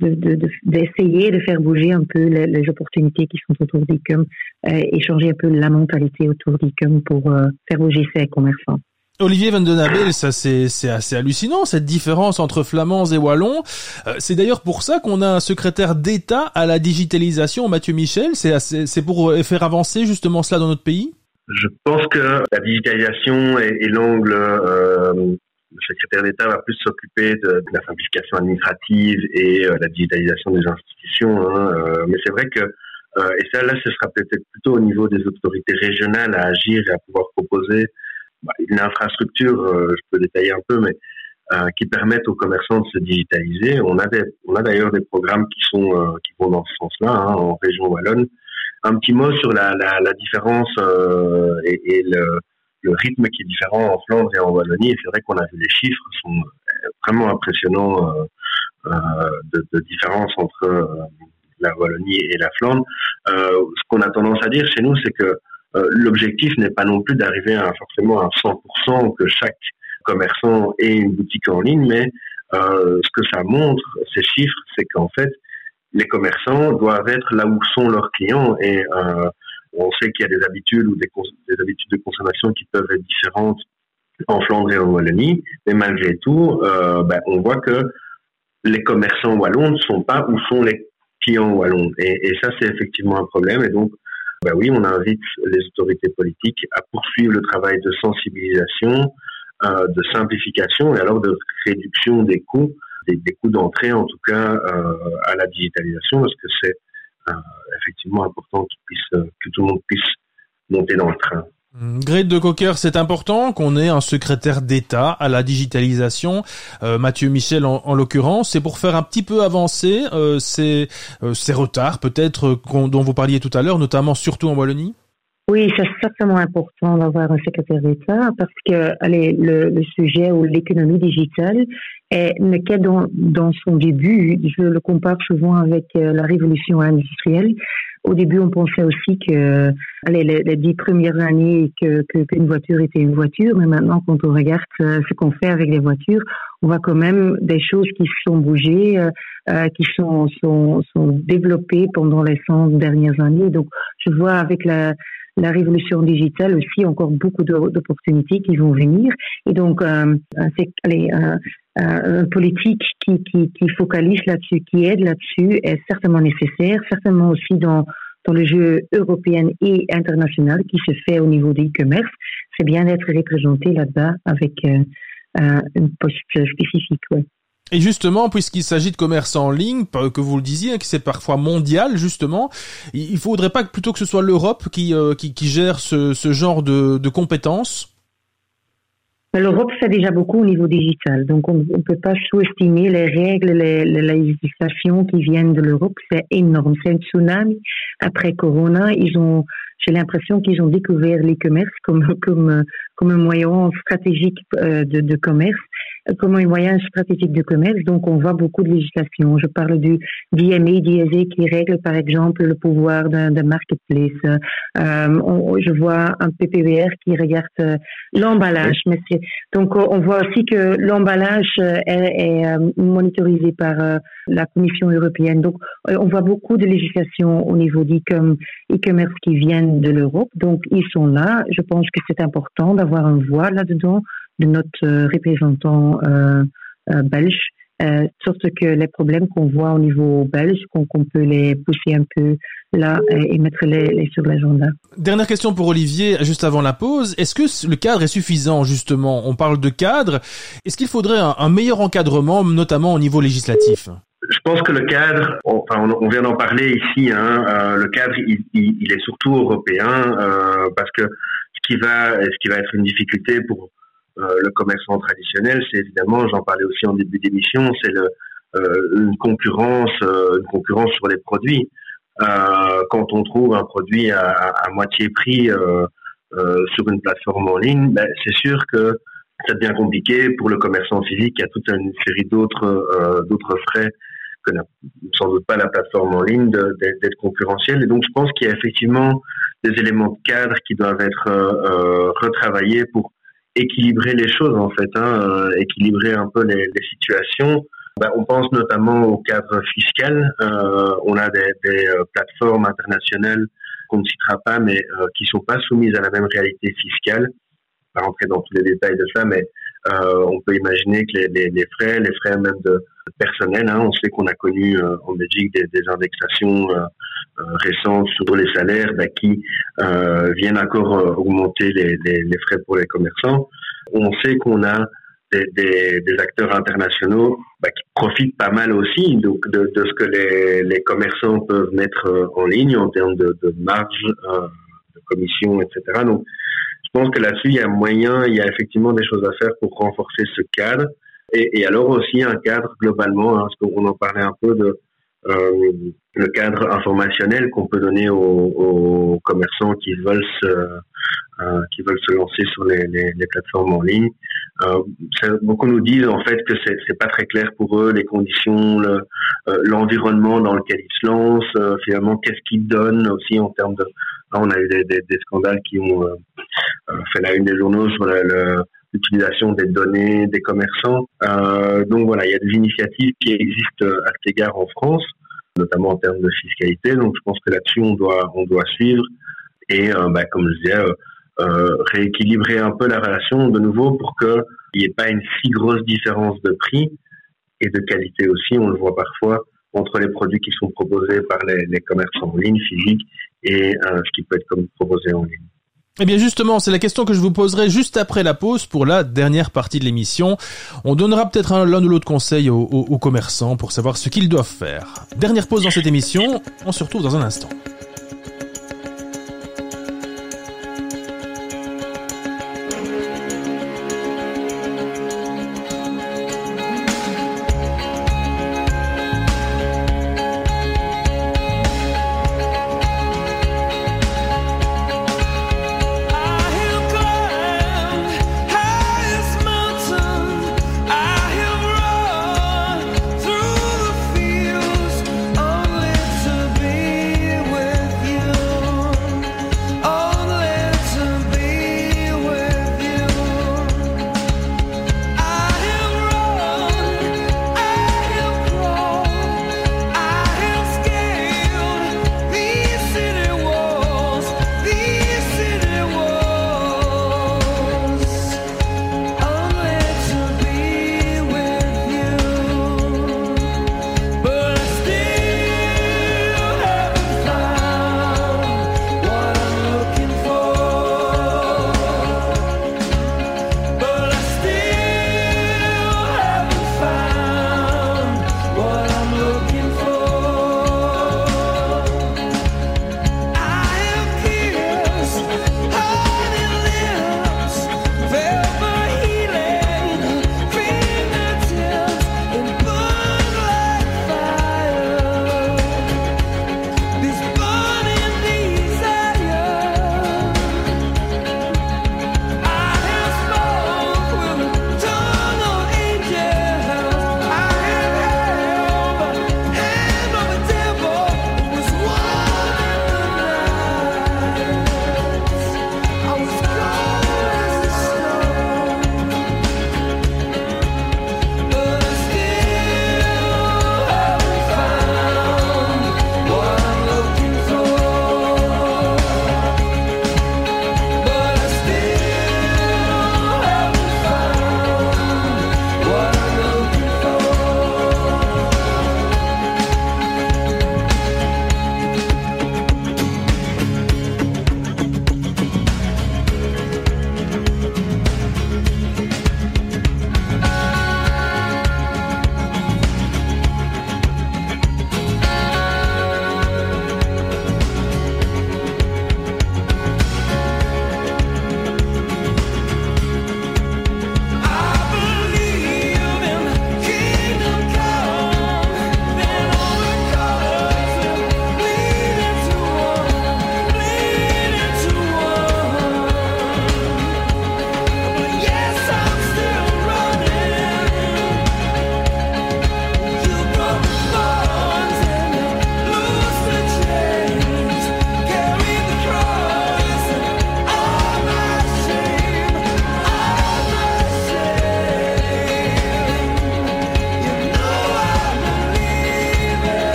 de- de- de- d'essayer de, faire bouger un peu les, les opportunités qui sont autour d'ICOM et changer un peu la mentalité autour d'ICOM pour faire bouger ces commerçants. Olivier Van ça c'est assez hallucinant cette différence entre flamands et wallons. Euh, c'est d'ailleurs pour ça qu'on a un secrétaire d'État à la digitalisation, Mathieu Michel. C'est pour euh, faire avancer justement cela dans notre pays? Je pense que la digitalisation est l'angle. euh, le secrétaire d'État va plus s'occuper de, la simplification administrative et euh, la digitalisation des institutions. hein, euh, mais c'est vrai que euh, et ça là, ce sera peut-être plutôt au niveau des autorités régionales à agir et à pouvoir proposer une infrastructure. euh, je peux détailler un peu, mais euh, qui permettent aux commerçants de se digitaliser. On a des, on a d'ailleurs des programmes qui sont euh, qui vont dans ce sens-là hein, en région wallonne. Un petit mot sur la, la, la différence euh, et, et le, le rythme qui est différent en Flandre et en Wallonie. Et c'est vrai qu'on a vu les chiffres sont vraiment impressionnants euh, euh, de, de différence entre la Wallonie et la Flandre. Ce qu'on a tendance à dire chez nous, c'est que l'objectif n'est pas non plus d'arriver à forcément à 100% que chaque commerçant ait une boutique en ligne, mais euh, ce que ça montre, ces chiffres, c'est qu'en fait, les commerçants doivent être là où sont leurs clients et euh, on sait qu'il y a des habitudes ou des, habitudes de consommation qui peuvent être différentes en Flandre et en Wallonie, mais malgré tout, euh, ben, on voit que les commerçants wallons ne sont pas où sont les clients wallons. Et, et ça, c'est effectivement un problème. Et donc, ben oui, on invite les autorités politiques à poursuivre le travail de sensibilisation, euh, de simplification et alors de réduction des coûts, des, coûts d'entrée en tout cas euh, à la digitalisation, parce que c'est euh, effectivement important que tout le monde puisse monter dans le train. Hum, Grete de Cocker, c'est important qu'on ait un secrétaire d'État à la digitalisation, euh, Mathieu Michel en, en l'occurrence. C'est pour faire un petit peu avancer euh, ces, euh, ces retards peut-être dont vous parliez tout à l'heure, notamment surtout en Wallonie. Oui, c'est certainement important d'avoir un secrétaire d'État parce que allez, le, sujet ou l'économie digitale est, n'est qu'à dans, son début. Je le compare souvent avec la révolution industrielle. Au début, on pensait aussi que allez, les, dix premières années que, qu'une voiture était une voiture, mais maintenant, quand on regarde euh, ce qu'on fait avec les voitures, on voit quand même des choses qui sont bougées, euh, euh, qui sont, sont, sont développées pendant les 100 dernières années. Donc, je vois avec la, la révolution digitale aussi encore beaucoup d'opportunités qui vont venir. Et donc, sec- allez, un politique qui, focalise là-dessus, qui aide là-dessus, est certainement nécessaire, certainement aussi dans, dans le jeu européen et international qui se fait au niveau des e-commerce. C'est bien d'être représenté là-bas avec euh, un- une poste spécifique. Et justement, puisqu'il s'agit de commerce en ligne, que vous le disiez, que c'est parfois mondial, justement, il faudrait pas que plutôt que ce soit l'Europe qui, euh, gère ce, genre de compétences? L'Europe fait déjà beaucoup au niveau digital, donc on ne peut pas sous-estimer les règles, les, les législations qui viennent de l'Europe. C'est énorme. C'est un tsunami. Après Corona, ils ont, j'ai l'impression qu'ils ont découvert l'e-commerce comme, comme, comme un moyen stratégique euh, de commerce comme un moyen stratégique de commerce. Donc, on voit beaucoup de législation. Je parle du DMA, DSA qui règle, par exemple, le pouvoir d'un marketplace. Euh, je vois un PPVR qui regarde euh, l'emballage. Donc, on voit aussi que l'emballage euh, est, est euh, monitorisé par la Commission européenne. Donc, on voit beaucoup de législation au niveau d'e-commerce qui viennent de l'Europe. Donc, ils sont là. Je pense que c'est important d'avoir un voix là-dedans de notre euh, représentant euh, euh, belge, sorte que les problèmes qu'on voit au niveau belge, qu'on peut les pousser un peu là et, mettre les, sur l'agenda. Dernière question pour Olivier, juste avant la pause. Est-ce que le cadre est suffisant, justement? On parle de cadre. Est-ce qu'il faudrait un, meilleur encadrement, notamment au niveau législatif? Je pense que le cadre, enfin, on vient d'en parler ici, hein, le cadre, il, il, est surtout européen euh, parce que ce qui va, ce qui va être une difficulté pour le commerçant traditionnel, c'est évidemment, j'en parlais aussi en début d'émission, c'est euh, une concurrence, euh, une concurrence sur les produits. quand on trouve un produit à, moitié prix sur une plateforme en ligne, ben, c'est sûr que ça devient compliqué pour le commerçant physique. Il y a toute une série d'autres d'autres frais que sans doute pas la plateforme en ligne d'être concurrentiel. Et donc, je pense qu'il y a effectivement des éléments de cadre qui doivent être retravaillés pour équilibrer les choses en fait, hein, euh, équilibrer un peu les, situations. Ben, on pense notamment au cadre fiscal. Euh, on a des, euh, plateformes internationales qu'on ne citera pas, mais qui sont pas soumises à la même réalité fiscale. Pas rentrer dans tous les détails de ça, mais euh, on peut imaginer que les, les, les, frais, les frais même de personnel, hein, on sait qu'on a connu en Belgique des, des indexations récentes sur les salaires bah, qui euh, viennent encore augmenter les, les, frais pour les commerçants. On sait qu'on a des, des, des, acteurs internationaux bah, qui profitent pas mal aussi donc de, de ce que les, commerçants peuvent mettre en ligne en termes de, de marge, euh, de commission, etc. Donc, je pense que là-dessus, il y a moyen, il y a effectivement des choses à faire pour renforcer ce cadre. Et, et alors aussi un cadre globalement, hein, parce qu'on en parlait un peu de euh, le cadre informationnel qu'on peut donner aux, aux, commerçants qui veulent se, euh, qui veulent se lancer sur les, les, les plateformes en ligne. Euh, beaucoup nous disent en fait que c'est, c'est pas très clair pour eux les conditions, euh, l'environnement dans lequel ils se lancent, euh, finalement qu'est-ce qu'ils donnent aussi en termes de. Là, on a eu des, des, des scandales qui ont fait la une des journaux sur le l'utilisation des données des commerçants. Euh, donc voilà, il y a des initiatives qui existent à cet égard en France, notamment en termes de fiscalité. Donc je pense que là-dessus on doit on doit suivre et euh, bah, comme je disais, euh, euh rééquilibrer un peu la relation de nouveau pour qu'il n'y ait pas une si grosse différence de prix et de qualité aussi. On le voit parfois entre les produits qui sont proposés par les, les commerçants en ligne physique et ce qui peut être comme proposé en ligne. Eh bien justement, c'est la question que je vous poserai juste après la pause pour la dernière partie de l'émission. On donnera peut-être l'un ou l'autre conseil aux, commerçants pour savoir ce qu'ils doivent faire. Dernière pause dans cette émission, on se retrouve dans un instant.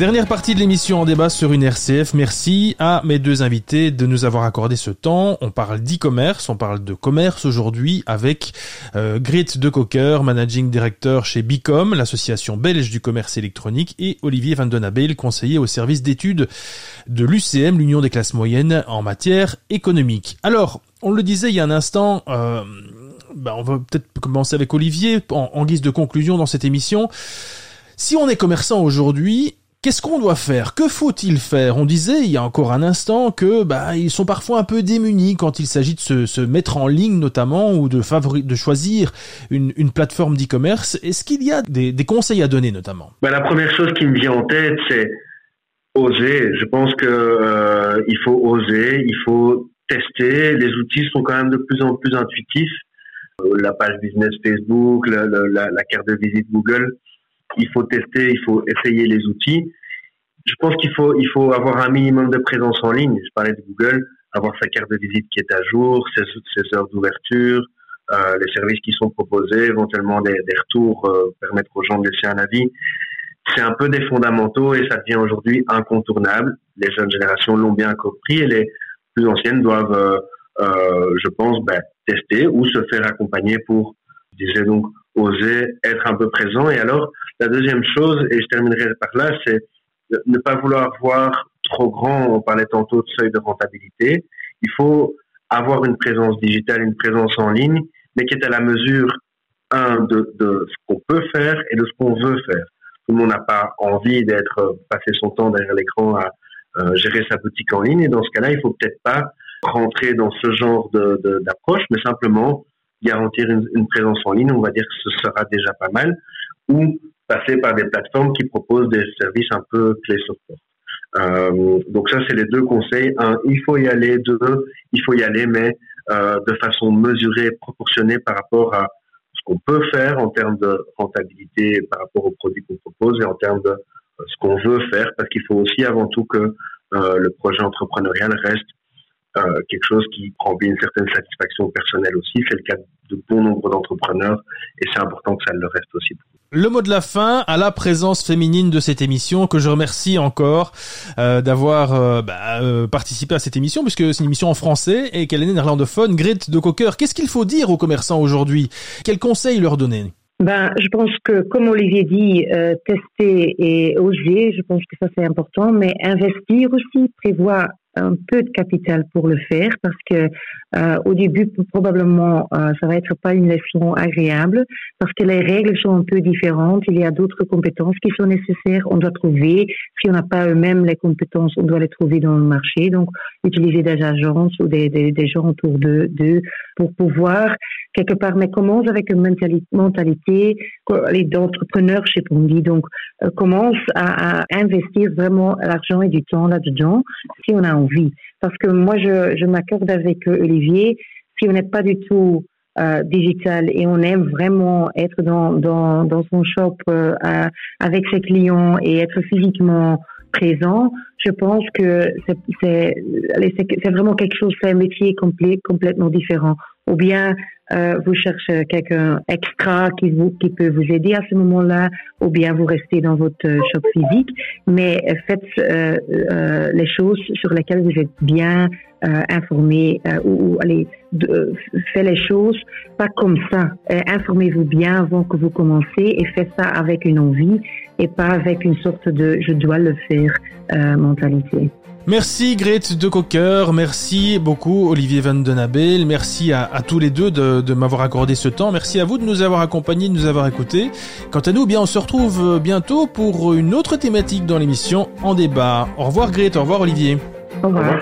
Dernière partie de l'émission en débat sur une RCF. Merci à mes deux invités de nous avoir accordé ce temps. On parle d'e-commerce, on parle de commerce aujourd'hui avec euh, Grit de Cocker, managing director chez Bicom, l'association belge du commerce électronique, et Olivier Van Den conseiller au service d'études de l'UCM, l'Union des classes moyennes en matière économique. Alors, on le disait il y a un instant, euh, ben on va peut-être commencer avec Olivier en guise de conclusion dans cette émission. Si on est commerçant aujourd'hui, Qu'est-ce qu'on doit faire? Que faut-il faire? On disait il y a encore un instant que bah ils sont parfois un peu démunis quand il s'agit de se, mettre en ligne notamment ou de favori de choisir une, plateforme d'e-commerce. Est-ce qu'il y a des, conseils à donner notamment? Bah, La première chose qui me vient en tête, c'est oser. Je pense que euh, il faut oser, il faut tester. Les outils sont quand même de plus en plus intuitifs. Euh, la page business Facebook, la carte de visite Google il faut tester, il faut essayer les outils. Je pense qu'il faut, il faut avoir un minimum de présence en ligne. Je parlais de Google, avoir sa carte de visite qui est à jour, ses, heures d'ouverture, euh, les services qui sont proposés, éventuellement des, des retours, euh, permettre aux gens de laisser un avis. C'est un peu des fondamentaux et ça devient aujourd'hui incontournable. Les jeunes générations l'ont bien compris et les plus anciennes doivent, euh, euh je pense, ben, tester ou se faire accompagner pour, je disais donc, oser être un peu présent. Et alors, la deuxième chose, et je terminerai par là, c'est ne pas vouloir voir trop grand. On parlait tantôt de seuil de rentabilité. Il faut avoir une présence digitale, une présence en ligne, mais qui est à la mesure, un, de, de ce qu'on peut faire et de ce qu'on veut faire. Tout le monde n'a pas envie d'être, passer son temps derrière l'écran à euh, gérer sa boutique en ligne. Et dans ce cas-là, il faut peut-être pas rentrer dans ce genre d'approche, mais simplement garantir une, une, présence en ligne, on va dire que ce sera déjà pas mal, ou passer par des plateformes qui proposent des services un peu clés sur porte. Euh, donc ça, c'est les deux conseils. Un, il faut y aller. Deux, il faut y aller, mais euh, de façon mesurée, proportionnée par rapport à ce qu'on peut faire en termes de rentabilité par rapport aux produits qu'on propose et en termes de euh, ce qu'on veut faire, parce qu'il faut aussi avant tout que euh, le projet entrepreneurial reste euh, quelque chose qui remplit une certaine satisfaction personnelle aussi. C'est le cas de bon nombre d'entrepreneurs et c'est important que ça le reste aussi. Le mot de la fin à la présence féminine de cette émission que je remercie encore euh, d'avoir euh, bah, euh, participé à cette émission puisque c'est une émission en français et qu'elle est néerlandophone. Grit de Cocker, qu'est-ce qu'il faut dire aux commerçants aujourd'hui? Quels conseils leur donner? Ben, je pense que, comme Olivier dit, euh, tester et oser, je pense que ça c'est important, mais investir aussi, prévoir un peu de capital pour le faire parce que euh, au début probablement euh, ça va être pas une leçon agréable parce que les règles sont un peu différentes. Il y a d'autres compétences qui sont nécessaires. On doit trouver si on n'a pas eux-mêmes les compétences on doit les trouver dans le marché. Donc utiliser des agences ou des, des, des gens autour d'eux de, pour pouvoir quelque part mais commence avec une mentalité, d'entrepreneurship on dit donc euh, commence à, investir vraiment l'argent et du temps là-dedans si on a envie? Parce que moi, je, je m'accorde avec Olivier, si on n'est pas du tout euh, digital et on aime vraiment être dans, dans, dans son shop euh, avec ses clients et être physiquement présent, je pense que c'est vraiment quelque chose, c'est un métier complet, complètement différent. Ou bien euh, vous cherchez quelqu'un extra qui vous qui peut vous aider à ce moment-là, ou bien vous restez dans votre shop physique, mais faites euh, euh, les choses sur lesquelles vous êtes bien euh, informé euh, ou, ou, allez de, faites les choses pas comme ça. Informez-vous bien avant que vous commencez et faites ça avec une envie et pas avec une sorte de je dois le faire mentalité. Merci Grete de Cocker, merci beaucoup Olivier Van Den Abel, merci à, tous les deux de, m'avoir accordé ce temps, merci à vous de nous avoir accompagnés, de nous avoir écoutés. Quant à nous, bien on se retrouve bientôt pour une autre thématique dans l'émission En débat. Au revoir Grete, au revoir Olivier. Au revoir.